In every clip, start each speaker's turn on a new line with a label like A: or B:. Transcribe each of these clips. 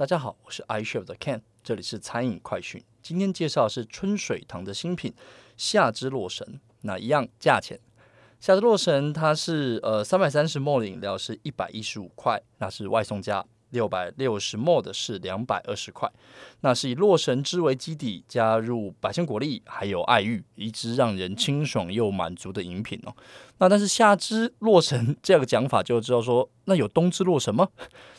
A: 大家好，我是 iCHEF 的 Ken，这里是餐饮快讯。今天介绍的是春水堂的新品夏之洛神。那一样价钱，夏之洛神它是呃三百三十 ml 的饮料是一百一十五块，那是外送价。六百六十 ml 的是两百二十块，那是以洛神汁为基底，加入百香果粒还有爱玉，一支让人清爽又满足的饮品哦。那但是夏之洛神这个讲法就知道说，那有冬之洛神吗？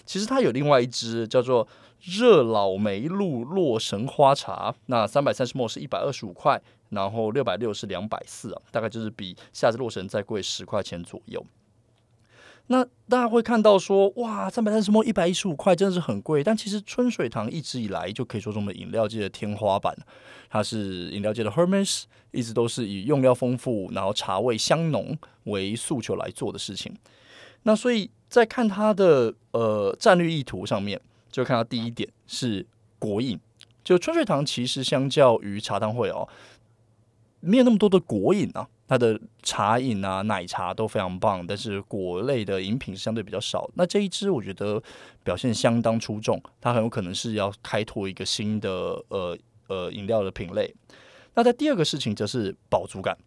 A: 其实它有另外一支叫做热老梅露洛神花茶，那三百三十 ml 是一百二十五块，然后六百六是两百四啊，大概就是比夏之洛神再贵十块钱左右。那大家会看到说，哇，三百三十 ml 一百一十五块，真的是很贵。但其实春水堂一直以来就可以说是我们饮料界的天花板，它是饮料界的 Hermes，一直都是以用料丰富，然后茶味香浓为诉求来做的事情。那所以在看它的呃战略意图上面，就看到第一点是国饮，就春水堂其实相较于茶汤会哦，没有那么多的果饮啊。它的茶饮啊、奶茶都非常棒，但是果类的饮品相对比较少。那这一支我觉得表现相当出众，它很有可能是要开拓一个新的呃呃饮料的品类。那在第二个事情则是饱足感。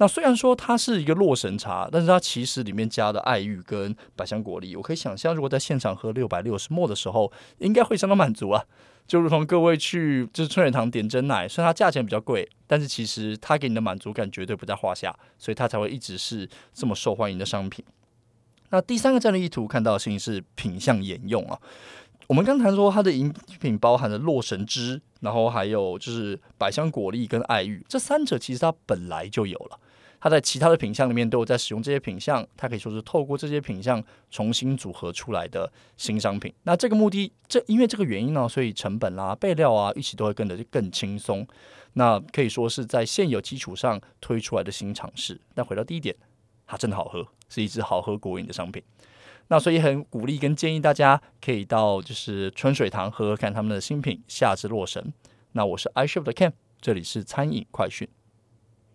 A: 那虽然说它是一个洛神茶，但是它其实里面加的爱玉跟百香果粒，我可以想象，如果在现场喝六百六十 ml 的时候，应该会相当满足啊。就如同各位去就是春水堂点珍奶，虽然它价钱比较贵，但是其实它给你的满足感绝对不在话下，所以它才会一直是这么受欢迎的商品。那第三个战略意图看到的事情是品相沿用啊。我们刚才说它的饮品包含了洛神汁，然后还有就是百香果粒跟爱玉，这三者其实它本来就有了。它在其他的品项里面都有在使用这些品项，它可以说是透过这些品项重新组合出来的新商品。那这个目的，这因为这个原因呢，所以成本啦、啊、备料啊，一起都会跟得更轻松。那可以说是在现有基础上推出来的新尝试。那回到第一点，它真的好喝，是一支好喝果饮的商品。那所以很鼓励跟建议大家可以到就是春水堂喝喝看他们的新品夏之洛神。那我是 iShop 的 Ken，这里是餐饮快讯。